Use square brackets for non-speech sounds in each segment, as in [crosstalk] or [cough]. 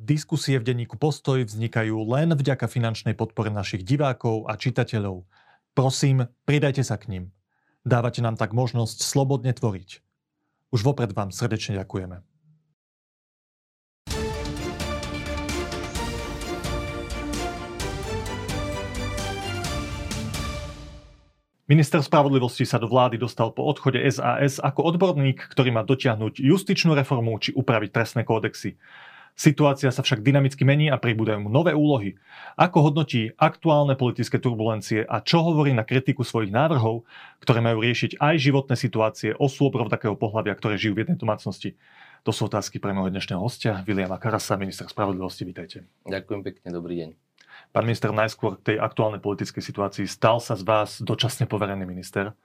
Diskusie v denníku Postoj vznikajú len vďaka finančnej podpore našich divákov a čitateľov. Prosím, pridajte sa k ním. Dávate nám tak možnosť slobodne tvoriť. Už vopred vám srdečne ďakujeme. Minister spravodlivosti sa do vlády dostal po odchode SAS ako odborník, ktorý má dotiahnuť justičnú reformu či upraviť trestné kódexy. Situácia sa však dynamicky mení a pribúdajú mu nové úlohy. Ako hodnotí aktuálne politické turbulencie a čo hovorí na kritiku svojich návrhov, ktoré majú riešiť aj životné situácie osôb rovnakého pohľavia, ktoré žijú v jednej domácnosti? To sú otázky pre môjho dnešného hostia, Viliama Karasa, minister spravodlivosti. Vítajte. Ďakujem pekne, dobrý deň. Pán minister, najskôr k tej aktuálnej politickej situácii. Stal sa z vás dočasne poverený minister.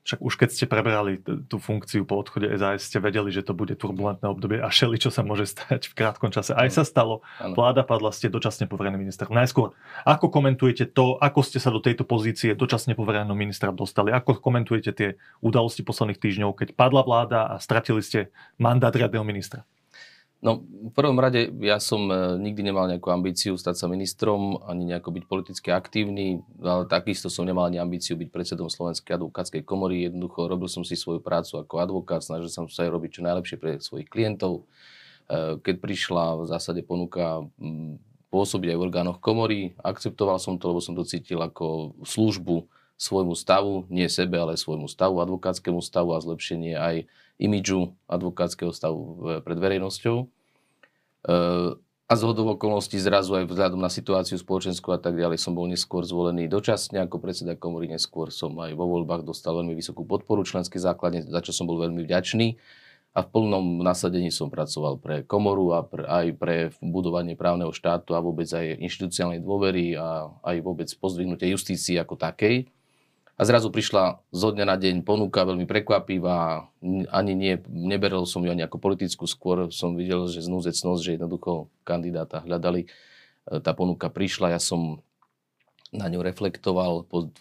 Však už keď ste preberali t- tú funkciu po odchode SAS, ste vedeli, že to bude turbulentné obdobie a šeli, čo sa môže stať v krátkom čase. Aj sa stalo. Vláda padla, ste dočasne poverený minister. Najskôr, ako komentujete to, ako ste sa do tejto pozície dočasne povereného ministra dostali? Ako komentujete tie udalosti posledných týždňov, keď padla vláda a stratili ste mandát riadneho ministra? No, v prvom rade ja som e, nikdy nemal nejakú ambíciu stať sa ministrom, ani nejako byť politicky aktívny, ale takisto som nemal ani ambíciu byť predsedom Slovenskej advokátskej komory. Jednoducho robil som si svoju prácu ako advokát, snažil som sa aj robiť čo najlepšie pre svojich klientov. E, keď prišla v zásade ponuka pôsobiť aj v orgánoch komory, akceptoval som to, lebo som to cítil ako službu svojmu stavu, nie sebe, ale svojmu stavu, advokátskému stavu a zlepšenie aj imidžu advokátskeho stavu pred verejnosťou. E, a z hodov okolností zrazu aj vzhľadom na situáciu spoločenskú a tak ďalej som bol neskôr zvolený dočasne ako predseda komory. Neskôr som aj vo voľbách dostal veľmi vysokú podporu členskej základne, za čo som bol veľmi vďačný. A v plnom nasadení som pracoval pre komoru a pre, aj pre budovanie právneho štátu a vôbec aj inštitucionálnej dôvery a aj vôbec pozdvihnutie justície ako takej. A zrazu prišla zo dňa na deň ponuka veľmi prekvapivá, ani nie, neberel som ju ani ako politickú, skôr som videl, že znúzecnosť, že jednoducho kandidáta hľadali. E, tá ponuka prišla, ja som na ňu reflektoval po,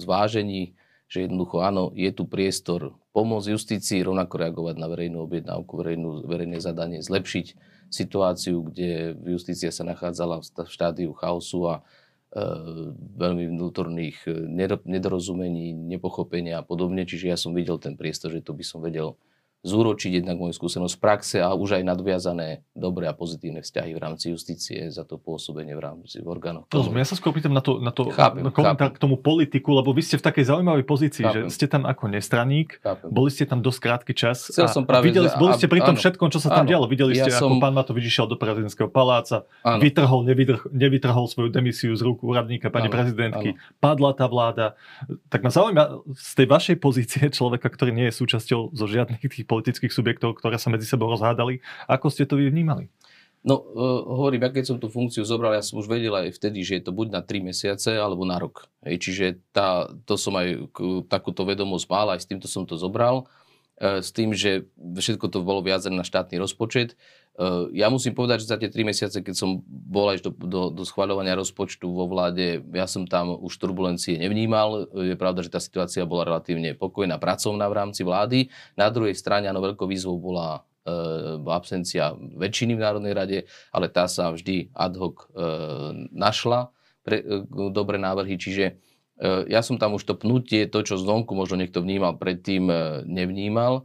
zvážení, že jednoducho áno, je tu priestor pomôcť justícii, rovnako reagovať na verejnú objednávku, verejnú, verejné zadanie, zlepšiť situáciu, kde justícia sa nachádzala v štádiu chaosu a veľmi vnútorných eh, nedorozumení, nepochopenia a podobne. Čiže ja som videl ten priestor, že to by som vedel zúročiť jednak moju skúsenosť z praxe a už aj nadviazané dobré a pozitívne vzťahy v rámci justície za to pôsobenie v rámci v orgánoch. Rozumiem, ja sa skôr pýtam na to, na to chápem, na komentár chápem. k tomu politiku, lebo vy ste v takej zaujímavej pozícii, chápem. že ste tam ako nestraník, chápem. boli ste tam dosť krátky čas Chcel a som práve, videli, boli ste pri tom áno, všetkom, čo sa tam áno, dialo. Videli ste, ja ako som... pán Matovič išiel do prezidentského paláca, áno. vytrhol, nevytrhol, nevytrhol svoju demisiu z rúk úradníka pani áno, prezidentky, áno. padla tá vláda. Tak ma zaujíma z tej vašej pozície človeka, ktorý nie je súčasťou zo žiadnych tých politických subjektov, ktoré sa medzi sebou rozhádali. Ako ste to vy vnímali? No, uh, hovorím, ja keď som tú funkciu zobral, ja som už vedel aj vtedy, že je to buď na 3 mesiace, alebo na rok. Hej, čiže tá, to som aj takúto vedomosť mal, aj s týmto som to zobral. Uh, s tým, že všetko to bolo viazané na štátny rozpočet. Uh, ja musím povedať, že za tie 3 mesiace, keď som bol až do, do, do schváľovania rozpočtu vo vláde, ja som tam už turbulencie nevnímal. Je pravda, že tá situácia bola relatívne pokojná, pracovná v rámci vlády. Na druhej strane, áno, veľkou výzvou bola E, absencia väčšiny v Národnej rade, ale tá sa vždy ad hoc e, našla pre dobré návrhy, čiže ja som tam už to pnutie, to, čo zvonku možno niekto vnímal, predtým nevnímal.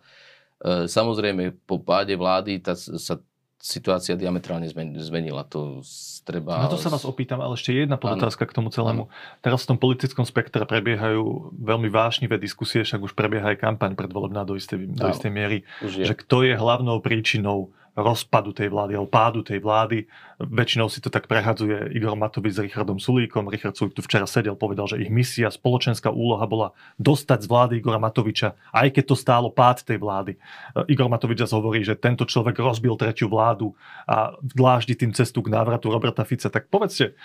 Samozrejme, po páde vlády tá, sa situácia diametrálne zmenila. To treba... Na to sa vás opýtam, ale ešte jedna podotázka k tomu celému. Ano. Teraz v tom politickom spektre prebiehajú veľmi vášnivé diskusie, však už prebieha aj kampaň predvolebná do istej, do istej miery, že kto je hlavnou príčinou rozpadu tej vlády alebo pádu tej vlády. Väčšinou si to tak prehadzuje Igor Matovič s Richardom Sulíkom. Richard Sulík tu včera sedel, povedal, že ich misia, spoločenská úloha bola dostať z vlády Igora Matoviča, aj keď to stálo pád tej vlády. Igor Matovič zase hovorí, že tento človek rozbil tretiu vládu a dláždi tým cestu k návratu Roberta Fica. Tak povedzte,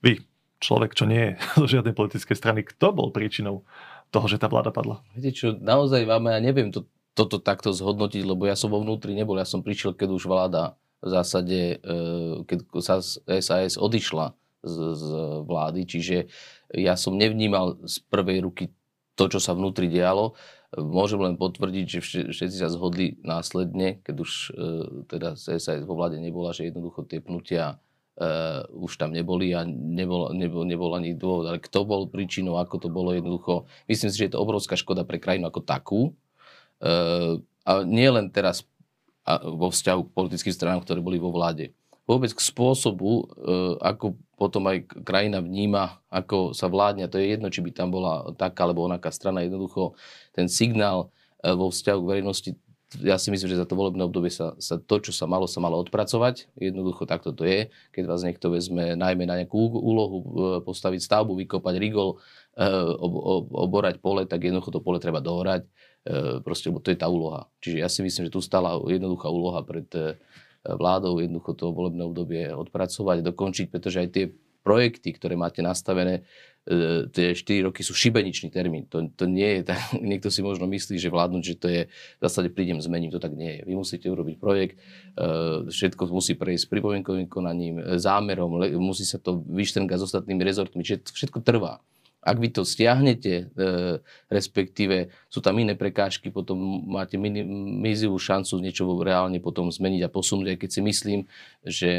vy, človek, čo nie je [laughs] zo žiadnej politickej strany, kto bol príčinou toho, že tá vláda padla? Viete čo, naozaj máme, ja neviem to toto takto zhodnotiť, lebo ja som vo vnútri nebol. Ja som prišiel, keď už vláda v zásade, e, keď sa SAS odišla z, z vlády, čiže ja som nevnímal z prvej ruky to, čo sa vnútri dialo. Môžem len potvrdiť, že všetci sa zhodli následne, keď už e, teda SAS vo vláde nebola, že jednoducho tie pnutia uh, už tam neboli a nebol, nebol, nebol ani dôvod. Ale kto bol príčinou, ako to bolo jednoducho. Myslím si, že je to obrovská škoda pre krajinu ako takú. Uh, a nie len teraz vo vzťahu k politickým stranám, ktoré boli vo vláde. Vôbec k spôsobu, uh, ako potom aj krajina vníma, ako sa vládne. To je jedno, či by tam bola taká alebo onaká strana. Jednoducho ten signál vo vzťahu k verejnosti ja si myslím, že za to volebné obdobie sa, sa to, čo sa malo, sa malo odpracovať. Jednoducho takto to je. Keď vás niekto vezme najmä na nejakú úlohu, postaviť stavbu, vykopať rigol, oborať pole, tak jednoducho to pole treba dohorať. E, proste, lebo to je tá úloha. Čiže ja si myslím, že tu stala jednoduchá úloha pred vládou jednoducho to volebné obdobie odpracovať, dokončiť, pretože aj tie projekty, ktoré máte nastavené, E, tie 4 roky sú šibeničný termín. To, to nie je tak, [laughs] niekto si možno myslí, že vládnuť, že to je, v zásade prídem, zmením, to tak nie je. Vy musíte urobiť projekt, e, všetko musí prejsť pripomienkovým konaním, e, zámerom, musí sa to vyštrngať s ostatnými rezortmi, čiže všetko trvá. Ak vy to stiahnete, respektíve sú tam iné prekážky, potom máte mizivú šancu niečo reálne potom zmeniť a posunúť, aj keď si myslím, že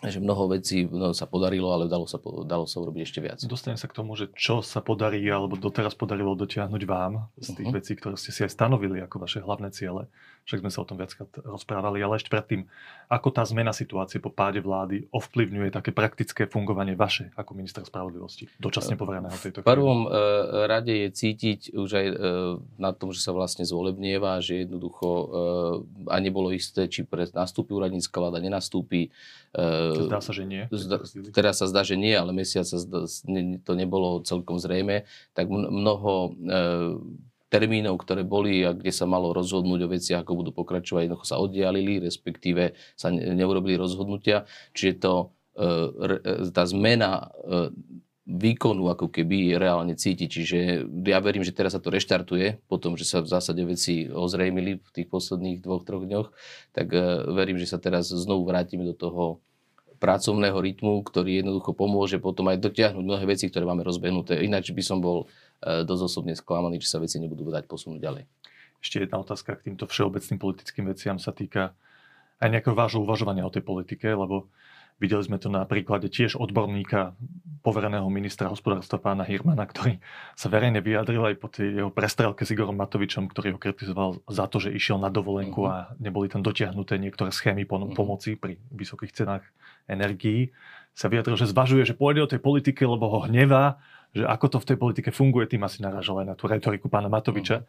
že mnoho vecí no, sa podarilo, ale dalo sa, dalo sa urobiť ešte viac. Dostanem sa k tomu, že čo sa podarí alebo doteraz podarilo dotiahnuť vám z tých uh-huh. vecí, ktoré ste si aj stanovili ako vaše hlavné ciele. Však sme sa o tom viackrát rozprávali, ale ešte predtým, ako tá zmena situácie po páde vlády ovplyvňuje také praktické fungovanie vaše ako ministra spravodlivosti, dočasne povereného tejto V prvom e, rade je cítiť už aj e, na tom, že sa vlastne zvolebnieva, že jednoducho e, a nebolo isté, či pre, nastúpi úradnícka vláda, nenastúpi. E, zdá sa, že nie. Zda, teraz sa zdá, že nie, ale mesiac sa zdá, to nebolo celkom zrejme. Tak mnoho e, termínov, ktoré boli a kde sa malo rozhodnúť o veciach, ako budú pokračovať, jednoducho sa oddialili, respektíve sa neurobili rozhodnutia. Čiže to, e, tá zmena výkonu ako keby reálne cíti. Čiže ja verím, že teraz sa to reštartuje, po tom, že sa v zásade veci ozrejmili v tých posledných dvoch, troch dňoch, tak verím, že sa teraz znovu vrátime do toho pracovného rytmu, ktorý jednoducho pomôže potom aj dotiahnuť mnohé veci, ktoré máme rozbehnuté. Ináč by som bol E, dosť osobne sklamaný, či sa veci nebudú dať posunúť ďalej. Ešte jedna otázka k týmto všeobecným politickým veciam sa týka aj nejakého vášho uvažovania o tej politike, lebo videli sme to na príklade tiež odborníka, povereného ministra hospodárstva pána Hirmana, ktorý sa verejne vyjadril aj po tej jeho prestrelke s Igorom Matovičom, ktorý ho kritizoval za to, že išiel na dovolenku uh-huh. a neboli tam dotiahnuté niektoré schémy uh-huh. pomoci pri vysokých cenách energií. Sa vyjadril, že zvažuje, že pôjde o tej politike, lebo ho hnevá že ako to v tej politike funguje, tým asi narážal aj na tú retoriku pána Matoviča. Mm.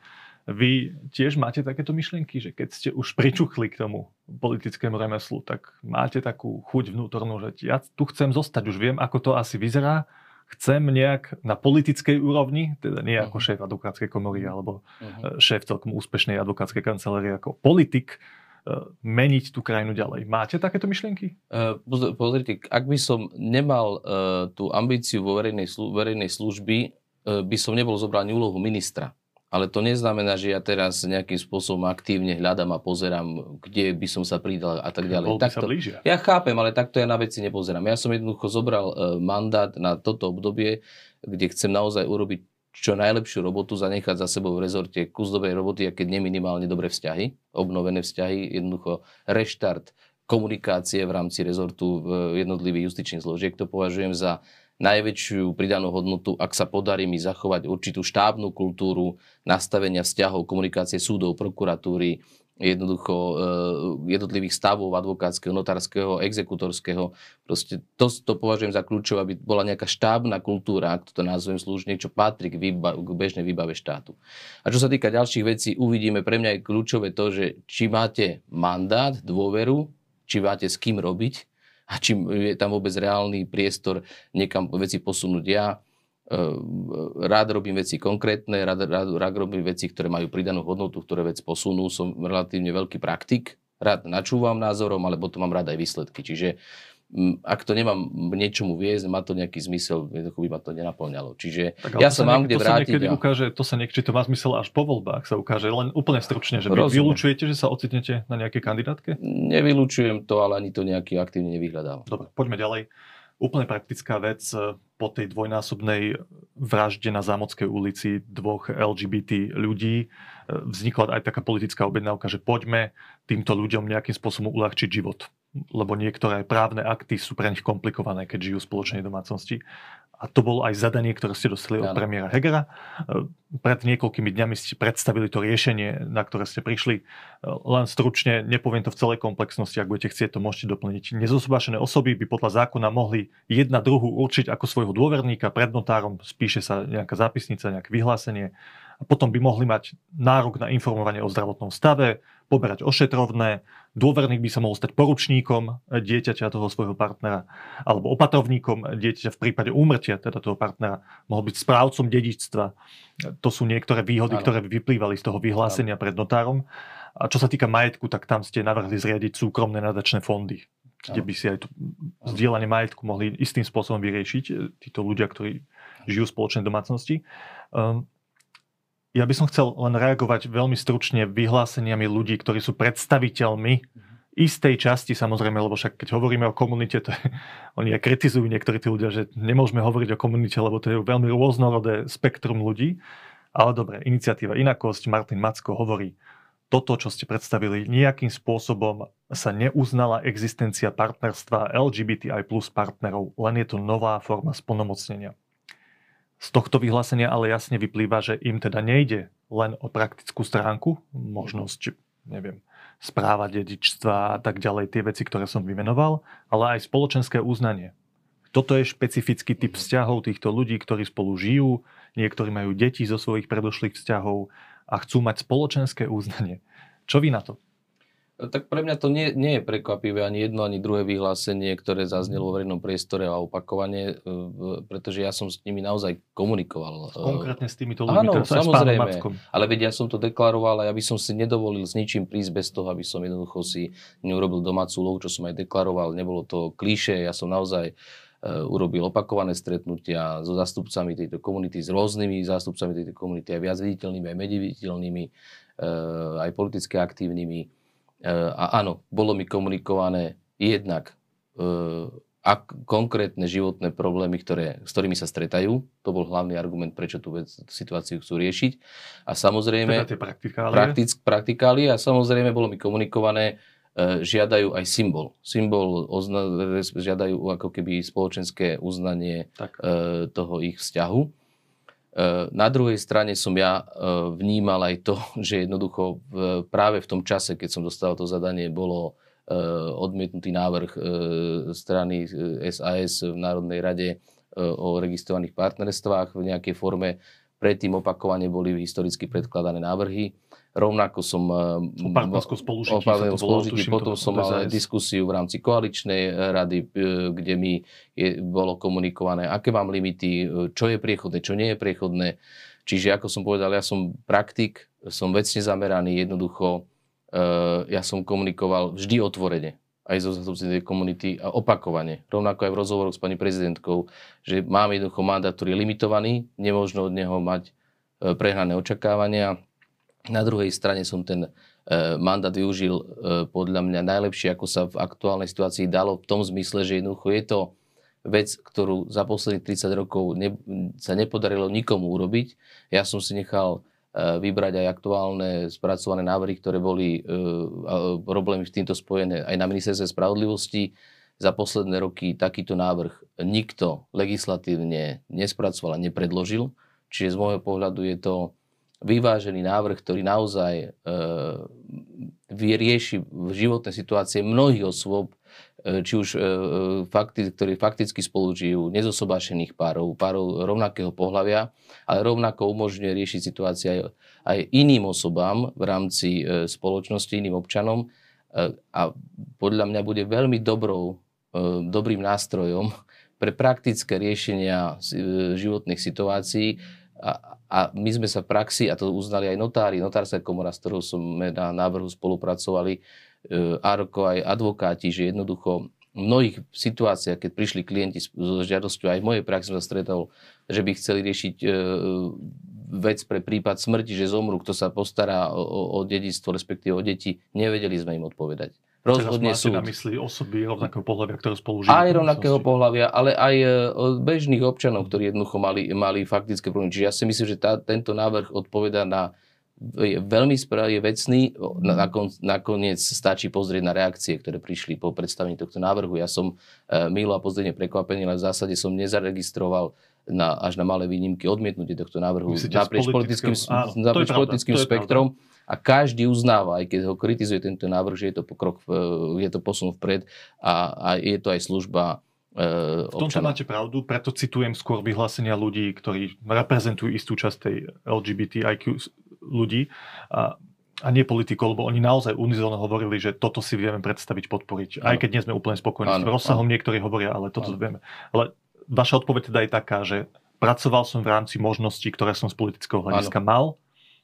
Vy tiež máte takéto myšlienky, že keď ste už pričuchli k tomu politickému remeslu, tak máte takú chuť vnútornú, že ja tu chcem zostať, už viem, ako to asi vyzerá, chcem nejak na politickej úrovni, teda nie ako mhm. šéf advokátskej komory alebo uh-huh. šéf celkom úspešnej advokátskej kancelárie, ako politik, E, meniť tú krajinu ďalej. Máte takéto myšlienky? Uh, pozrite, ak by som nemal uh, tú ambíciu vo verejnej, slu- verejnej služby, uh, by som nebol zobral ani úlohu ministra. Ale to neznamená, že ja teraz nejakým spôsobom aktívne hľadám a pozerám, kde by som sa pridal a tak ďalej. Takto, ja chápem, ale takto ja na veci nepozerám. Ja som jednoducho zobral uh, mandát na toto obdobie, kde chcem naozaj urobiť čo najlepšiu robotu, zanechať za sebou v rezorte kus dobrej roboty, a keď neminimálne dobré vzťahy, obnovené vzťahy, jednoducho reštart komunikácie v rámci rezortu v jednotlivých justičných zložiek. To považujem za najväčšiu pridanú hodnotu, ak sa podarí mi zachovať určitú štábnu kultúru nastavenia vzťahov, komunikácie súdov, prokuratúry, jednoducho eh, jednotlivých stavov advokátskeho, notárskeho, exekutorského. Proste to, to považujem za kľúčové, aby bola nejaká štábna kultúra, ak to nazvem slušne, čo patrí k, výba, k bežnej výbave štátu. A čo sa týka ďalších vecí, uvidíme. Pre mňa je kľúčové to, že či máte mandát, dôveru, či máte s kým robiť a či je tam vôbec reálny priestor niekam veci posunúť ja Ehm, rád robím veci konkrétne, rád, rád, rád robím veci, ktoré majú pridanú hodnotu, ktoré vec posunú. Som relatívne veľký praktik, rád načúvam názorom, ale potom mám rád aj výsledky. Čiže ak to nemám niečomu viesť, má to nejaký zmysel, jednoducho by ma to nenaplňalo. Čiže tak, ja sa mám kde to vrátiť. Sa a... ukáže, to sa niekedy to má zmysel až po voľbách sa ukáže, len úplne stručne, že vy vylúčujete, že sa ocitnete na nejakej kandidátke? Nevylučujem to, ale ani to nejaký aktívne nevyhľadávam. Dobre, poďme ďalej Úplne praktická vec e, po tej dvojnásobnej vražde na Zámodskej ulici dvoch LGBT ľudí e, vznikla aj taká politická objednávka, že poďme týmto ľuďom nejakým spôsobom uľahčiť život. Lebo niektoré právne akty sú pre nich komplikované, keď žijú v spoločnej domácnosti a to bolo aj zadanie, ktoré ste dostali od premiéra Hegera. Pred niekoľkými dňami ste predstavili to riešenie, na ktoré ste prišli. Len stručne, nepoviem to v celej komplexnosti, ak budete chcieť, to môžete doplniť. Nezosobášené osoby by podľa zákona mohli jedna druhu určiť ako svojho dôverníka pred notárom, spíše sa nejaká zápisnica, nejaké vyhlásenie a potom by mohli mať nárok na informovanie o zdravotnom stave, poberať ošetrovné, dôverník by sa mohol stať poručníkom dieťaťa toho svojho partnera alebo opatrovníkom dieťaťa v prípade úmrtia teda toho partnera, mohol byť správcom dedičstva. To sú niektoré výhody, ano. ktoré vyplývali z toho vyhlásenia ano. pred notárom. A čo sa týka majetku, tak tam ste navrhli zriadiť súkromné nadačné fondy, kde by si aj to zdieľanie majetku mohli istým spôsobom vyriešiť títo ľudia, ktorí žijú v spoločnej domácnosti. Um, ja by som chcel len reagovať veľmi stručne vyhláseniami ľudí, ktorí sú predstaviteľmi mm-hmm. istej časti, samozrejme, lebo však keď hovoríme o komunite, to je, [laughs] oni aj kritizujú niektorí tí ľudia, že nemôžeme hovoriť o komunite, lebo to je veľmi rôznorodé spektrum ľudí. Ale dobre, iniciatíva Inakosť, Martin Macko hovorí, toto, čo ste predstavili, nejakým spôsobom sa neuznala existencia partnerstva LGBTI plus partnerov, len je to nová forma splnomocnenia. Z tohto vyhlásenia ale jasne vyplýva, že im teda nejde len o praktickú stránku, možnosť, neviem, správa dedičstva a tak ďalej, tie veci, ktoré som vymenoval, ale aj spoločenské uznanie. Toto je špecifický typ vzťahov týchto ľudí, ktorí spolu žijú, niektorí majú deti zo svojich predošlých vzťahov a chcú mať spoločenské uznanie. Čo vy na to? Tak pre mňa to nie, nie je prekvapivé ani jedno, ani druhé vyhlásenie, ktoré zaznelo vo verejnom priestore a opakovane, e, pretože ja som s nimi naozaj komunikoval. E, Konkrétne s týmito ľuďmi, Áno, samozrejme, ale veď ja som to deklaroval a ja by som si nedovolil s ničím prísť bez toho, aby som jednoducho si neurobil domácu lohu, čo som aj deklaroval. Nebolo to klíše, ja som naozaj e, urobil opakované stretnutia so zástupcami tejto komunity, s rôznymi zástupcami tejto komunity, aj viac viditeľnými, aj menej viditeľnými, aj politicky aktívnymi a áno, bolo mi komunikované jednak eh, ak konkrétne životné problémy, ktoré, s ktorými sa stretajú. To bol hlavný argument, prečo tú, vec, tú situáciu chcú riešiť. A samozrejme... Teda praktikálie. Praktic, praktikálie. A samozrejme bolo mi komunikované, e, žiadajú aj symbol. Symbol ozna, žiadajú ako keby spoločenské uznanie tak. e, toho ich vzťahu. Eh, na druhej strane som ja eh, vnímal aj to, [laughs] že jednoducho práve v tom čase, keď som dostal to zadanie, bolo eh, odmietnutý návrh strany SAS v Národnej rade o registrovaných partnerstvách v nejakej forme. Predtým opakovane boli historicky predkladané návrhy Rovnako som... O partnerskom spolužití. O spolužití. Potom som mal aj diskusiu v rámci koaličnej rady, e, kde mi je, bolo komunikované, aké mám limity, čo je priechodné, čo nie je priechodné. Čiže ako som povedal, ja som praktik, som vecne zameraný, jednoducho ja som komunikoval vždy otvorene aj zo zástupcami tej komunity a opakovane. Rovnako aj v rozhovoroch s pani prezidentkou, že mám jednoducho mandát, ktorý je limitovaný, nemôžno od neho mať prehnané očakávania na druhej strane som ten e, mandát využil e, podľa mňa najlepšie, ako sa v aktuálnej situácii dalo, v tom zmysle, že jednoducho je to vec, ktorú za posledných 30 rokov ne, sa nepodarilo nikomu urobiť. Ja som si nechal e, vybrať aj aktuálne spracované návrhy, ktoré boli problémy s týmto spojené aj na ministerstve spravodlivosti. Za posledné roky takýto návrh nikto legislatívne nespracoval a nepredložil. Čiže z môjho pohľadu je to vyvážený návrh, ktorý naozaj e, vyrieši životné situácie mnohých osôb, e, či už e, fakti, ktorí fakticky spolu žijú, nezosobášených párov, párov rovnakého pohľavia, ale rovnako umožňuje riešiť situácie aj, aj iným osobám v rámci spoločnosti, iným občanom a podľa mňa bude veľmi dobrou, dobrým nástrojom [laughs] pre praktické riešenia životných situácií, a, a my sme sa v praxi, a to uznali aj notári, notárska komora, s ktorou sme na návrhu spolupracovali, e, ARKO aj advokáti, že jednoducho v mnohých situáciách, keď prišli klienti s žiadosťou, aj v mojej praxi som sa stretol, že by chceli riešiť e, vec pre prípad smrti, že zomru, kto sa postará o, o dedictvo, respektíve o deti, nevedeli sme im odpovedať. Rozhodne súd. na mysli osoby rovnakého pohľavia, ktoré spolu žijú? Aj rovnakého pohľavia, ale aj e, bežných občanov, ktorí jednoducho mali, mali faktické problémy. Čiže ja si myslím, že tá, tento návrh odpoveda na je veľmi je vecný, nakon, nakoniec stačí pozrieť na reakcie, ktoré prišli po predstavení tohto návrhu. Ja som e, milo a pozorne prekvapený, ale v zásade som nezaregistroval na, až na malé výnimky odmietnutie tohto návrhu Myslíte, naprieč politickým, áno, naprieč politickým pravda, spektrom. A každý uznáva, aj keď ho kritizuje tento návrh, že je to pokrok, je to posun vpred a, a je to aj služba e, v tomto máte pravdu, preto citujem skôr vyhlásenia ľudí, ktorí reprezentujú istú časť tej LGBTIQ ľudí a, a nie politikov, lebo oni naozaj unizóno hovorili, že toto si vieme predstaviť, podporiť. Ano. Aj keď nie sme úplne spokojní s rozsahom, ano. niektorí hovoria, ale toto ano. vieme. Ale vaša odpoveď teda je taká, že pracoval som v rámci možností, ktoré som z politického hľadiska ano. mal.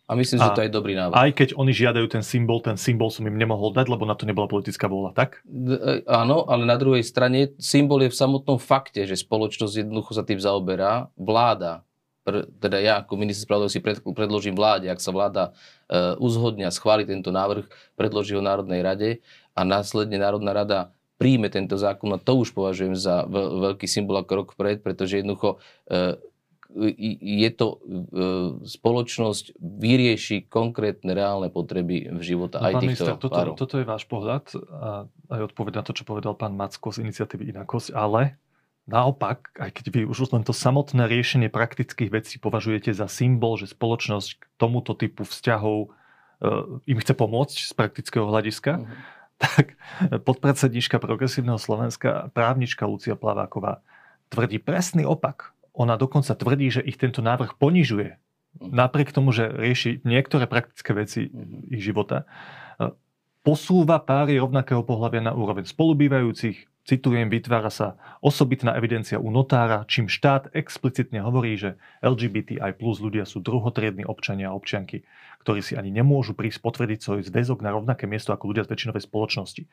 A myslím, a že to je dobrý návrh. Aj keď oni žiadajú ten symbol, ten symbol som im nemohol dať, lebo na to nebola politická vôľa, tak? D- e, áno, ale na druhej strane symbol je v samotnom fakte, že spoločnosť jednoducho sa tým zaoberá. Vláda teda ja ako minister spravodlivosti predložím vláde, ak sa vláda uh, uzhodne a schváli tento návrh, predloží ho Národnej rade a následne Národná rada príjme tento zákon a to už považujem za veľký symbol a krok vpred, pretože jednoducho uh, je to uh, spoločnosť vyrieši konkrétne reálne potreby v života no, aj týchto minister, toto, toto je váš pohľad a aj odpoveď na to, čo povedal pán Macko z iniciatívy Inakosť, ale Naopak, aj keď vy už len to samotné riešenie praktických vecí považujete za symbol, že spoločnosť k tomuto typu vzťahov uh, im chce pomôcť z praktického hľadiska, uh-huh. [laughs] tak podpredsednička Progresívneho Slovenska, právnička Lucia Plaváková, tvrdí presný opak. Ona dokonca tvrdí, že ich tento návrh ponižuje. Uh-huh. Napriek tomu, že rieši niektoré praktické veci uh-huh. ich života, uh, posúva páry rovnakého pohľavia na úroveň spolubývajúcich, Citujem, vytvára sa osobitná evidencia u notára, čím štát explicitne hovorí, že LGBTI plus ľudia sú druhotriední občania a občianky, ktorí si ani nemôžu prísť potvrdiť svoj zväzok na rovnaké miesto ako ľudia z väčšinovej spoločnosti.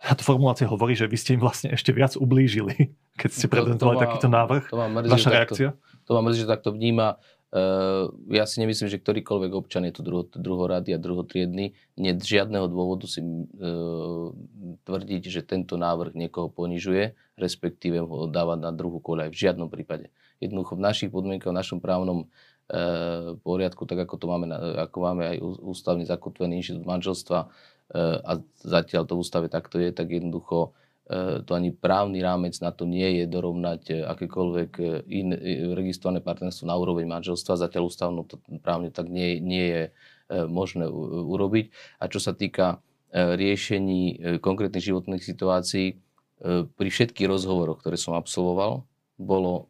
Táto formulácia hovorí, že vy ste im vlastne ešte viac ublížili, keď ste prezentovali takýto návrh. To mrzí, Vaša reakcia? To, to ma mrzí, že takto vníma Uh, ja si nemyslím, že ktorýkoľvek občan je tu druho, druhorady a druhotriedny. Nie žiadneho dôvodu si uh, tvrdiť, že tento návrh niekoho ponižuje, respektíve ho dáva na druhú koľaj. V žiadnom prípade. Jednoducho v našich podmienkach, v našom právnom uh, poriadku, tak ako to máme, ako máme aj ústavne zakotvený inštitút manželstva a zatiaľ to v ústave takto je, tak jednoducho E, to ani právny rámec na to nie je dorovnať e, akékoľvek e, in, registrované partnerstvo na úroveň manželstva. Zatiaľ ústavno to právne tak nie, nie je možné urobiť. A čo sa týka riešení konkrétnych životných situácií, pri všetkých rozhovoroch, ktoré som absolvoval, bolo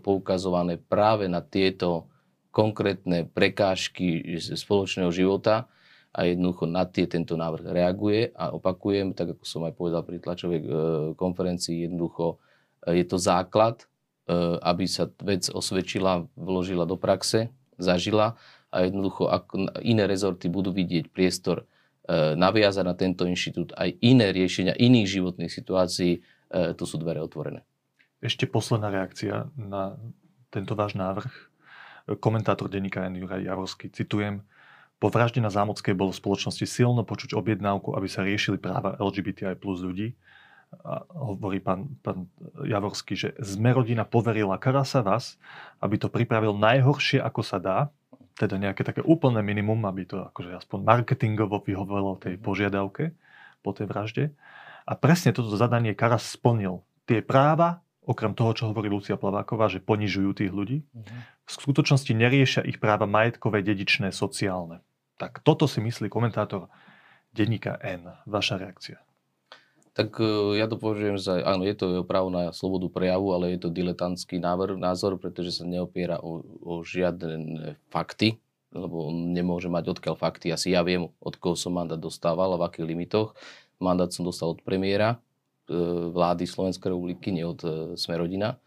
poukazované práve na tieto konkrétne prekážky spoločného života, a jednoducho na tie tento návrh reaguje a opakujem, tak ako som aj povedal pri tlačovej e, konferencii, jednoducho e, je to základ, e, aby sa vec osvedčila, vložila do praxe, zažila a jednoducho ako iné rezorty budú vidieť priestor naviazať na tento inštitút aj iné riešenia iných životných situácií, tu sú dvere otvorené. Ešte posledná reakcia na tento váš návrh. Komentátor denníka Jan Juraj Javorský, citujem, po vražde na Zámockej bolo v spoločnosti silno počuť objednávku, aby sa riešili práva LGBTI plus ľudí. A hovorí pán, pán Javorský, že sme rodina poverila Karasa vás, aby to pripravil najhoršie, ako sa dá, teda nejaké také úplné minimum, aby to akože aspoň marketingovo vyhovelo tej požiadavke po tej vražde. A presne toto zadanie Karas splnil. Tie práva, okrem toho, čo hovorí Lucia Plaváková, že ponižujú tých ľudí, mhm. v skutočnosti neriešia ich práva majetkové, dedičné, sociálne. Tak toto si myslí komentátor denníka N. Vaša reakcia? Tak e, ja to považujem za, áno, je to právo na slobodu prejavu, ale je to diletantský názor, pretože sa neopiera o, o žiadne fakty, lebo on nemôže mať odkiaľ fakty. Asi ja viem, od koho som mandát dostával a v akých limitoch. Mandát som dostal od premiéra e, vlády Slovenskej republiky, nie od e, Smerodina.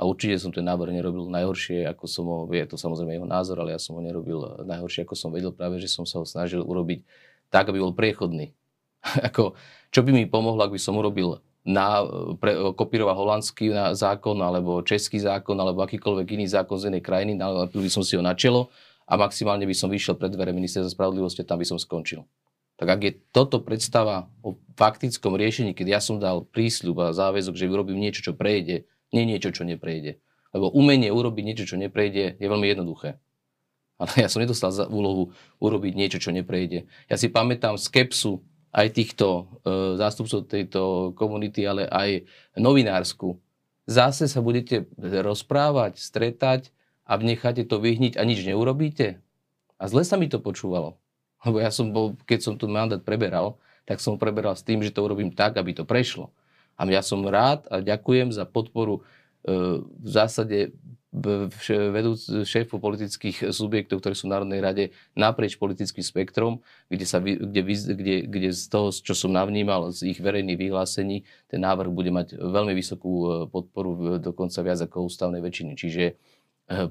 A určite som ten návrh nerobil najhoršie, ako som ho, je to samozrejme jeho názor, ale ja som ho nerobil najhoršie, ako som vedel, práve že som sa ho snažil urobiť tak, aby bol priechodný. [laughs] ako, čo by mi pomohlo, ak by som urobil na, pre, kopíroval holandský zákon, alebo český zákon, alebo akýkoľvek iný zákon z inej krajiny, nalepil by som si ho na čelo a maximálne by som vyšiel pred dvere ministerstva spravodlivosti a tam by som skončil. Tak ak je toto predstava o faktickom riešení, keď ja som dal prísľub a záväzok, že urobím niečo, čo prejde, nie niečo, čo neprejde. Lebo umenie urobiť niečo, čo neprejde, je veľmi jednoduché. Ale ja som nedostal za úlohu urobiť niečo, čo neprejde. Ja si pamätám skepsu aj týchto e, zástupcov tejto komunity, ale aj novinársku. Zase sa budete rozprávať, stretať a necháte to vyhniť a nič neurobíte. A zle sa mi to počúvalo. Lebo ja som bol, keď som tu mandát preberal, tak som preberal s tým, že to urobím tak, aby to prešlo. A ja som rád a ďakujem za podporu e, v zásade vedúc šéfov politických subjektov, ktorí sú v Národnej rade naprieč politickým spektrom, kde, sa, kde, kde, kde z toho, čo som navnímal z ich verejných vyhlásení, ten návrh bude mať veľmi vysokú e, podporu, dokonca viac ako ústavnej väčšiny. Čiže e,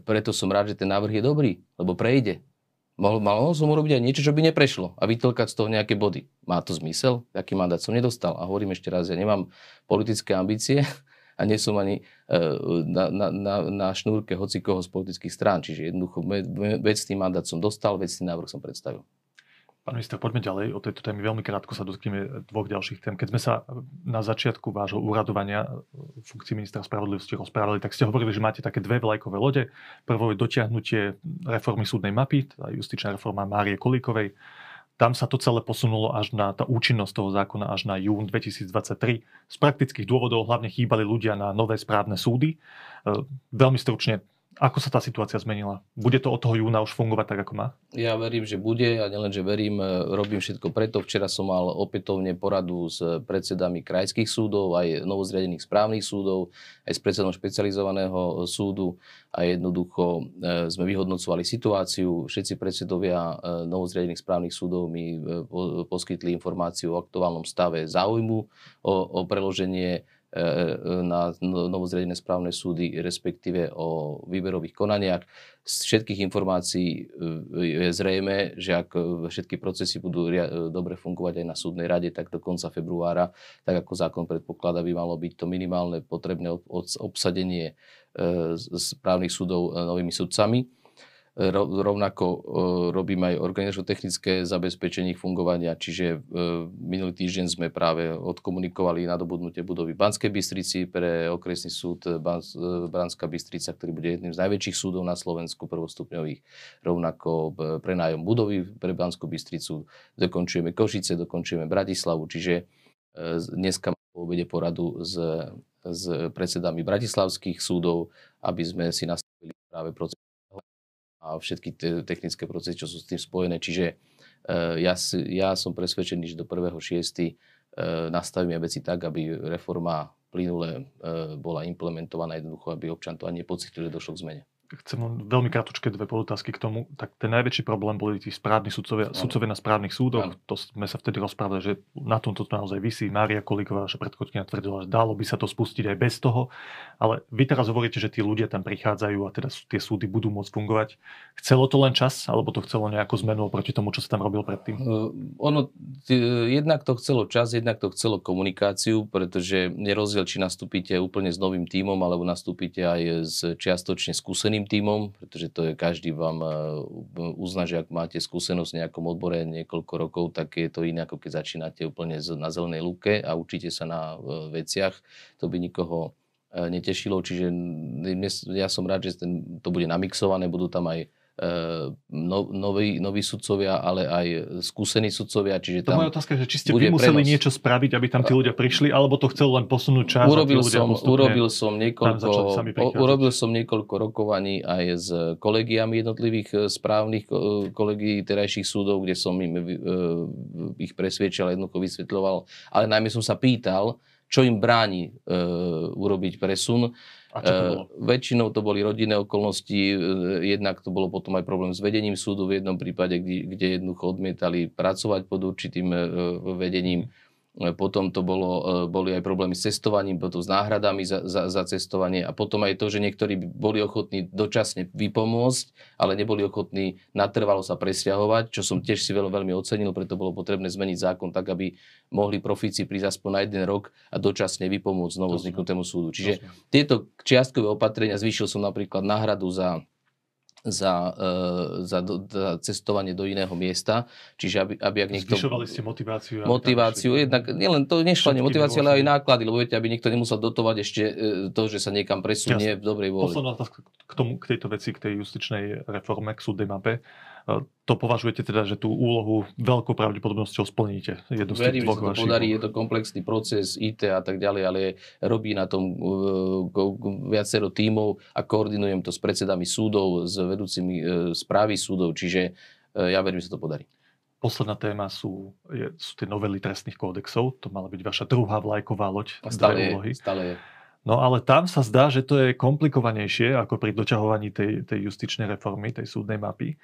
preto som rád, že ten návrh je dobrý, lebo prejde. Mohol, mohol som urobiť aj niečo, čo by neprešlo a vytlkať z toho nejaké body. Má to zmysel? Taký mandát som nedostal. A hovorím ešte raz, ja nemám politické ambície a nie som ani e, na, na, na, na šnúrke hocikoho z politických strán. Čiže jednoducho vecný mandát som dostal, vecný návrh som predstavil. Pán minister, poďme ďalej. O tejto témy veľmi krátko sa dotkneme dvoch ďalších tém. Keď sme sa na začiatku vášho úradovania funkcii ministra spravodlivosti rozprávali, tak ste hovorili, že máte také dve vlajkové lode. Prvou je dotiahnutie reformy súdnej mapy, tá justičná reforma Márie Kolíkovej. Tam sa to celé posunulo až na tá účinnosť toho zákona až na jún 2023. Z praktických dôvodov hlavne chýbali ľudia na nové správne súdy. E, veľmi stručne, ako sa tá situácia zmenila? Bude to od toho júna už fungovať tak, ako má? Ja verím, že bude a nielen, že verím, e, robím všetko preto. Včera som mal opätovne poradu s predsedami krajských súdov, aj novozriadených správnych súdov, aj s predsedom špecializovaného súdu a jednoducho e, sme vyhodnocovali situáciu. Všetci predsedovia e, novozriadených správnych súdov mi poskytli informáciu o aktuálnom stave záujmu o, o preloženie E, e, na novozriadené správne súdy, respektíve o výberových konaniach. Z všetkých informácií e, je zrejme, že ak všetky procesy budú dobre fungovať aj na súdnej rade, tak do konca februára, tak ako zákon predpokladá, by malo byť to minimálne potrebné obsadenie správnych súdov novými sudcami rovnako e, robím aj organizačno-technické zabezpečenie fungovania, čiže e, minulý týždeň sme práve odkomunikovali nadobudnutie budovy Banskej Bystrici pre okresný súd e, Banská Bystrica, ktorý bude jedným z najväčších súdov na Slovensku prvostupňových. Rovnako prenájom budovy pre Banskú Bystricu, dokončujeme Košice, dokončujeme Bratislavu, čiže dneska po obede poradu s, s predsedami bratislavských súdov, aby sme si nastavili práve proces a všetky tie technické procesy, čo sú s tým spojené. Čiže uh, ja, ja som presvedčený, že do 1.6. Uh, nastavíme veci tak, aby reforma plynule uh, bola implementovaná jednoducho, aby občan to ani nepocitil, že došlo k zmene chcem len veľmi krátke dve podotázky k tomu. Tak ten najväčší problém boli tí správni sudcovia, sudcovia na správnych súdoch. Ano. To sme sa vtedy rozprávali, že na tom to naozaj vysí. Mária Kolíková, naša predchodkynia, tvrdila, že dalo by sa to spustiť aj bez toho. Ale vy teraz hovoríte, že tí ľudia tam prichádzajú a teda tie súdy budú môcť fungovať. Chcelo to len čas, alebo to chcelo nejakú zmenu oproti tomu, čo sa tam robil predtým? Uh, ono, t- jednak to chcelo čas, jednak to chcelo komunikáciu, pretože nerozdiel, či nastúpite úplne s novým tímom, alebo nastúpite aj s čiastočne skúseným iným tímom, pretože to je každý vám e, uzná, že ak máte skúsenosť v nejakom odbore niekoľko rokov, tak je to iné, ako keď začínate úplne na zelenej lúke a učíte sa na e, veciach. To by nikoho e, netešilo, čiže ja som rád, že to bude namixované, budú tam aj no, noví, noví sudcovia, ale aj skúsení sudcovia. Čiže to moja otázka, že či ste vy museli prenos. niečo spraviť, aby tam tí ľudia prišli, alebo to chcel len posunúť čas urobil som, urobil som niekoľko, urobil som niekoľko rokovaní aj s kolegiami jednotlivých e, správnych e, kolegií terajších súdov, kde som im e, ich presviečal, jednoducho vysvetľoval, ale najmä som sa pýtal, čo im bráni urobiť presun a čo to bolo? Uh, väčšinou to boli rodinné okolnosti, uh, jednak to bolo potom aj problém s vedením súdu v jednom prípade, kde, kde jednoducho odmietali pracovať pod určitým uh, vedením. Potom to bolo, boli aj problémy s cestovaním, potom s náhradami za, za, za cestovanie a potom aj to, že niektorí boli ochotní dočasne vypomôcť, ale neboli ochotní natrvalo sa presťahovať, čo som tiež si veľmi, veľmi ocenil, preto bolo potrebné zmeniť zákon tak, aby mohli profíci prísť aspoň na jeden rok a dočasne vypomôcť znovu vzniknutému súdu. Čiže tieto čiastkové opatrenia, zvýšil som napríklad náhradu za za, uh, za, do, za cestovanie do iného miesta. Čiže aby, aby ak niekto... Zvyšovali ste motiváciu. Motiváciu, jednak nielen to nešlo ani motivácia, ale aj náklady, lebo viete, aby niekto nemusel dotovať ešte uh, to, že sa niekam presunie Jasne. v dobrej vôli. Posledná otázka k, tomu, k tejto veci, k tej justičnej reforme, k súdnej mape. To považujete teda, že tú úlohu veľkou pravdepodobnosťou splníte? Jednu z Verím, že sa to podarí, je to komplexný proces IT a tak ďalej, ale robí na tom uh, viacero tímov a koordinujem to s predsedami súdov, s vedúcimi uh, správy súdov, čiže uh, ja verím, že sa to podarí. Posledná téma sú, je, sú tie novely trestných kódexov. To mala byť vaša druhá vlajková loď. A stále je, stále je. No ale tam sa zdá, že to je komplikovanejšie ako pri doťahovaní tej, tej justičnej reformy, tej súdnej mapy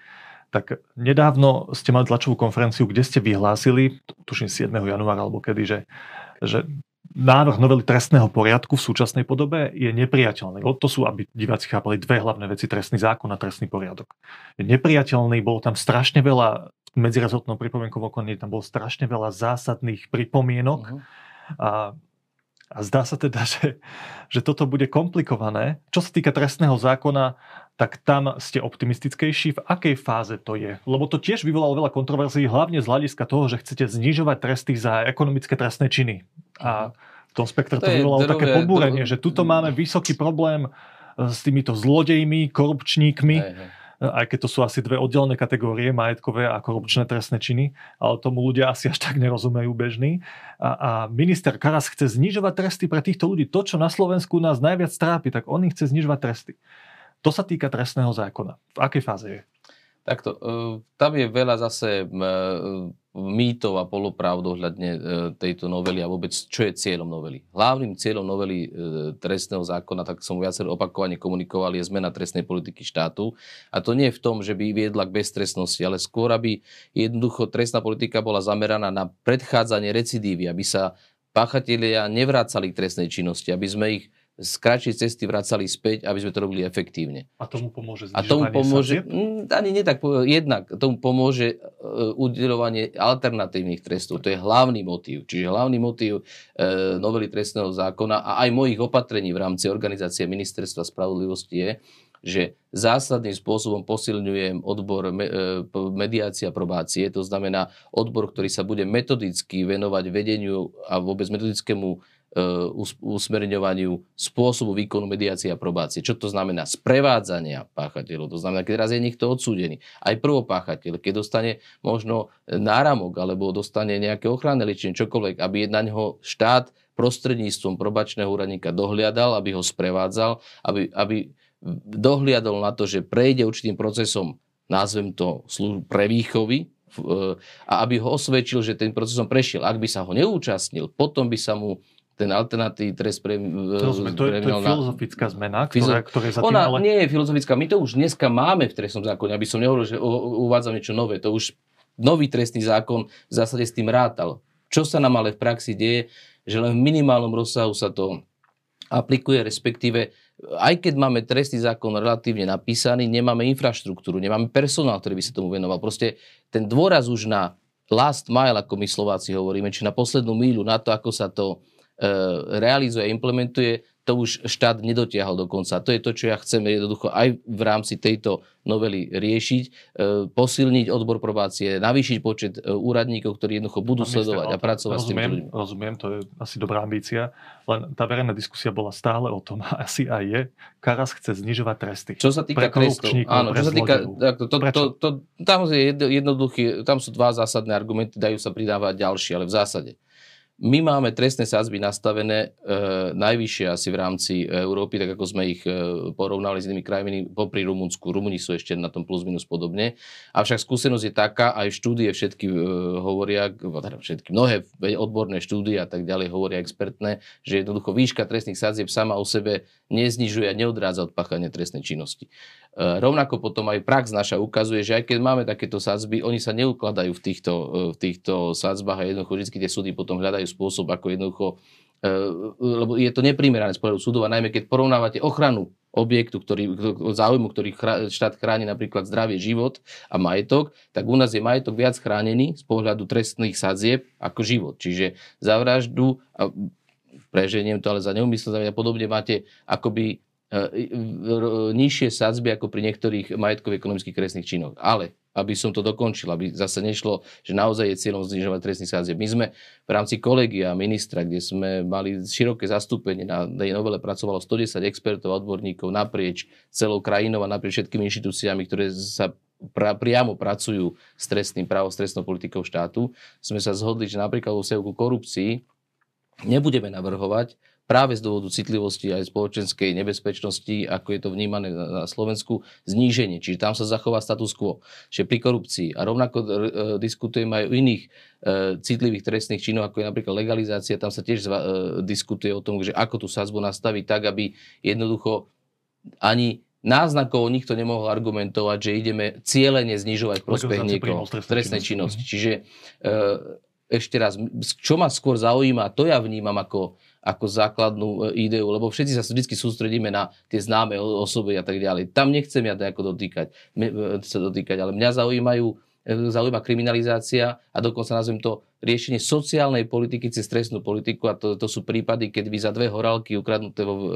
tak nedávno ste mali tlačovú konferenciu, kde ste vyhlásili, tuším 7. januára alebo kedy, že, že návrh novely trestného poriadku v súčasnej podobe je nepriateľný. To sú, aby diváci chápali dve hlavné veci, trestný zákon a trestný poriadok. Je nepriateľný, bolo tam strašne veľa medzirezortnou pripomienkovom konaní, tam bolo strašne veľa zásadných pripomienok uh-huh. a a zdá sa teda, že, že toto bude komplikované. Čo sa týka trestného zákona, tak tam ste optimistickejší. V akej fáze to je? Lebo to tiež vyvolalo veľa kontroverzií, hlavne z hľadiska toho, že chcete znižovať tresty za ekonomické trestné činy. A v tom spektre to, to vyvolalo druhé, také pobúrenie, druhé... že tuto máme vysoký problém s týmito zlodejmi, korupčníkmi. Aj, aj aj keď to sú asi dve oddelené kategórie, majetkové a korupčné trestné činy, ale tomu ľudia asi až tak nerozumejú bežní. A, a minister Karas chce znižovať tresty pre týchto ľudí. To, čo na Slovensku nás najviac trápi, tak on chce znižovať tresty. To sa týka trestného zákona. V akej fáze je? Takto, e, tam je veľa zase e, mýtov a polopravd ohľadne e, tejto novely a vôbec čo je cieľom novely. Hlavným cieľom novely trestného zákona, tak som viacero opakovane komunikoval, je zmena trestnej politiky štátu. A to nie je v tom, že by viedla k beztrestnosti, ale skôr, aby jednoducho trestná politika bola zameraná na predchádzanie recidívy, aby sa páchatelia nevrácali k trestnej činnosti, aby sme ich z kratšej cesty vracali späť, aby sme to robili efektívne. A tomu pomôže A tomu pomôže, m, mm, ani nie tak, jednak tomu pomôže uh, udelovanie alternatívnych trestov. To je hlavný motív. Čiže hlavný motív uh, novely trestného zákona a aj mojich opatrení v rámci organizácie Ministerstva spravodlivosti je, že zásadným spôsobom posilňujem odbor me, e, mediácia probácie, to znamená odbor, ktorý sa bude metodicky venovať vedeniu a vôbec metodickému E, usmerňovaniu spôsobu výkonu mediácie a probácie. Čo to znamená? Sprevádzania páchateľov. To znamená, keď raz je niekto odsúdený. Aj prvopáchateľ, keď dostane možno náramok alebo dostane nejaké ochranné liečenie, čokoľvek, aby na neho štát prostredníctvom probačného úradníka dohliadal, aby ho sprevádzal, aby, aby dohliadol na to, že prejde určitým procesom, nazvem to pre výchovy, e, a aby ho osvedčil, že ten procesom prešiel. Ak by sa ho neúčastnil, potom by sa mu ten alternatívny trest pre, to, sme, to, je, to je filozofická zmena, ktorá, ktorá je zatým, Ona ale... nie je filozofická, my to už dneska máme v trestnom zákone, aby som nehovoril, že uvádzam niečo nové. To už nový trestný zákon v zásade s tým rátal. Čo sa nám ale v praxi deje, že len v minimálnom rozsahu sa to aplikuje, respektíve aj keď máme trestný zákon relatívne napísaný, nemáme infraštruktúru, nemáme personál, ktorý by sa tomu venoval. Proste ten dôraz už na last mile, ako my Slováci hovoríme, či na poslednú míľu, na to, ako sa to realizuje, implementuje, to už štát nedotiahol do konca. To je to, čo ja chcem jednoducho aj v rámci tejto novely riešiť, e, posilniť odbor probácie, navýšiť počet e, úradníkov, ktorí jednoducho budú Pán sledovať a pracovať rozumiem, s tými ľuďmi. Rozumiem, to je asi dobrá ambícia, len tá verejná diskusia bola stále o tom, a [laughs] asi aj je, Karas chce znižovať tresty. Čo sa týka trestov, áno, čo sa týka, to, to, to, to, tam, je jednoduchý, tam sú dva zásadné argumenty, dajú sa pridávať ďalšie, ale v zásade my máme trestné sázby nastavené e, najvyššie asi v rámci Európy, tak ako sme ich e, porovnali s inými krajinami popri Rumunsku. Rumuni sú ešte na tom plus minus podobne. Avšak skúsenosť je taká, aj štúdie všetky e, hovoria, teda všetky mnohé odborné štúdie a tak ďalej hovoria expertné, že jednoducho výška trestných sadzieb sama o sebe neznižuje a neodrádza od páchania trestnej činnosti. E, rovnako potom aj prax naša ukazuje, že aj keď máme takéto sadzby, oni sa neukladajú v týchto, e, v týchto sadzbách a jednoducho vždy tie súdy potom hľadajú spôsob, ako jednoducho e, lebo je to neprimerané z pohľadu súdov a najmä keď porovnávate ochranu objektu, ktorý, záujmu, ktorý štát chráni napríklad zdravie, život a majetok, tak u nás je majetok viac chránený z pohľadu trestných sadzieb ako život. Čiže za vraždu, a preženiem to ale za neumyslnosť a podobne máte akoby nižšie sadzby ako pri niektorých majetkových ekonomických trestných činoch. Ale aby som to dokončil, aby zase nešlo, že naozaj je cieľom znižovať trestný sadzieb. My sme v rámci kolegia ministra, kde sme mali široké zastúpenie, na tej novele pracovalo 110 expertov a odborníkov naprieč celou krajinou a naprieč všetkými inštitúciami, ktoré sa pra, priamo pracujú s trestným právom, s trestnou politikou štátu, sme sa zhodli, že napríklad vo ku korupcii nebudeme navrhovať práve z dôvodu citlivosti aj spoločenskej nebezpečnosti, ako je to vnímané na Slovensku, zníženie. Čiže tam sa zachová status quo. Čiže pri korupcii. A rovnako e, diskutujeme aj o iných e, citlivých trestných činov, ako je napríklad legalizácia. Tam sa tiež zva, e, diskutuje o tom, že ako tú sazbu nastaviť tak, aby jednoducho ani náznakovo nikto nemohol argumentovať, že ideme cieľene znižovať prospech niekoho trestnej činnosti. Mhm. Čiže e, ešte raz, čo ma skôr zaujíma, to ja vnímam ako ako základnú e, ideu, lebo všetci sa vždy sústredíme na tie známe osoby a tak ďalej. Tam nechcem ja nejako dotýkať, e, sa dotýkať, ale mňa zaujímajú e, zaujíma kriminalizácia a dokonca nazvem to riešenie sociálnej politiky cez trestnú politiku a to, to sú prípady, keď vy za dve horálky ukradnuté vo, v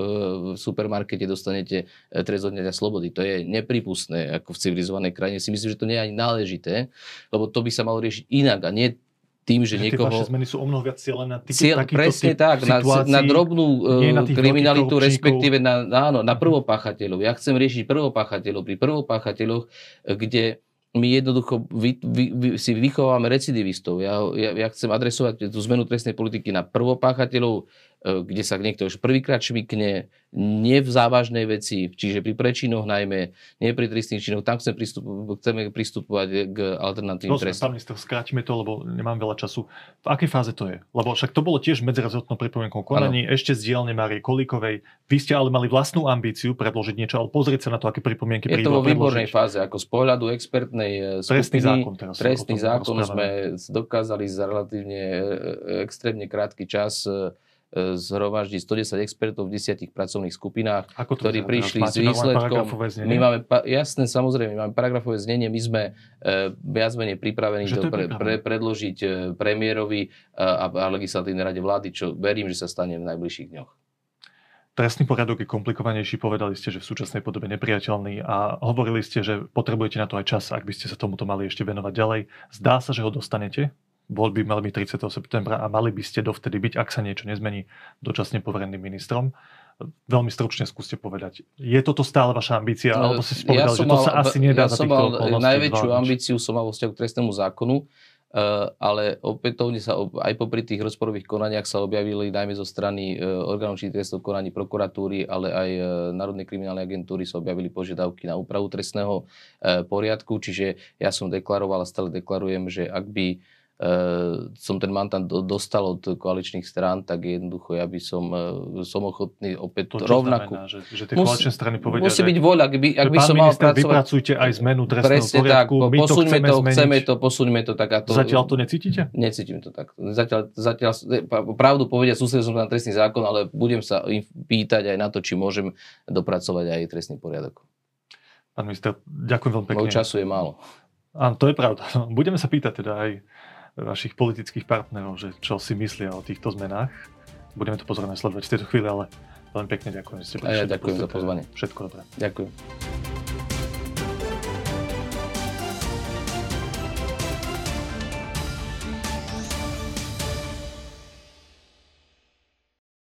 supermarkete dostanete trest odňatia slobody. To je nepripustné ako v civilizovanej krajine. Si myslím, že to nie je ani náležité, lebo to by sa malo riešiť inak a nie tým, že, že niekoho... Tie zmeny sú o mnoho viac cieľené na Cieľ, presne tak, na, na drobnú na e, kriminalitu, respektíve na, áno, na prvopáchateľov. Ja chcem riešiť prvopáchateľov. Pri prvopáchateľoch, kde my jednoducho vy, vy, vy, si vychováme recidivistov. Ja, ja, ja chcem adresovať tú zmenu trestnej politiky na prvopáchateľov, kde sa niekto už prvýkrát šmikne, nie v závažnej veci, čiže pri prečinoch najmä, nie pri trestných činoch, tam chcem pristup, chceme pristupovať k alternatívnym no, trestom. Pán skrátime to, lebo nemám veľa času. V akej fáze to je? Lebo však to bolo tiež medzirezortnom pripomienkom konaní, ano. ešte z dielne Márie Kolíkovej. Vy ste ale mali vlastnú ambíciu predložiť niečo, ale pozrieť sa na to, aké pripomienky Je to vo výbornej fáze, ako z pohľadu expertnej skupiny. Trestný zákon teraz. Trestný zákon sme dokázali za relatívne e, e, extrémne krátky čas zhromaždí 110 expertov v desiatich pracovných skupinách, Ako ktorí prišli s výsledkom. My máme, jasné, samozrejme, máme paragrafové znenie, my sme e, viac menej pripravení to, to pre, pre, predložiť e, premiérovi a, a legislatívnej rade vlády, čo verím, že sa stane v najbližších dňoch. Trestný poriadok je komplikovanejší, povedali ste, že v súčasnej podobe nepriateľný a hovorili ste, že potrebujete na to aj čas, ak by ste sa tomuto mali ešte venovať ďalej. Zdá sa, že ho dostanete? Voľby mali byť 30. septembra a mali by ste dovtedy byť, ak sa niečo nezmení, dočasne povereným ministrom. Veľmi stručne skúste povedať. Je toto stále vaša ambícia? No, alebo si povedal, ja že to mal, sa asi nedá ja za som mal najväčšiu ambíciu som mal vo vzťahu k trestnému zákonu, eh, ale opätovne sa aj popri tých rozporových konaniach sa objavili najmä zo strany eh, orgánov či trestov konaní prokuratúry, ale aj eh, Národnej kriminálnej agentúry sa objavili požiadavky na úpravu trestného poriadku, čiže ja som deklaroval a stále deklarujem, že ak by som ten mandát dostal od koaličných strán, tak jednoducho ja by som, uh, som ochotný opäť to, rovnakú... Znamená, že, že tie koaličné strany povedia, musí byť voľa, ak by, ak by som mal pracovať... vypracujte aj zmenu trestného Presne poriadku, tak, my posuňme to, chceme, to, chceme to, posuňme to tak. A to, zatiaľ to necítite? Necítim to tak. Zatiaľ, zatiaľ pravdu povedia, sústredil som na trestný zákon, ale budem sa im pýtať aj na to, či môžem dopracovať aj trestný poriadok. Pán minister, ďakujem veľmi pekne. Môj času je málo. Áno, to je pravda. [laughs] Budeme sa pýtať teda aj vašich politických partnerov, že čo si myslia o týchto zmenách. Budeme to pozorne sledovať v tejto chvíli, ale veľmi pekne ďakujem, že ste prišli. Ja ďakujem za pozvanie. Všetko dobré. Ďakujem.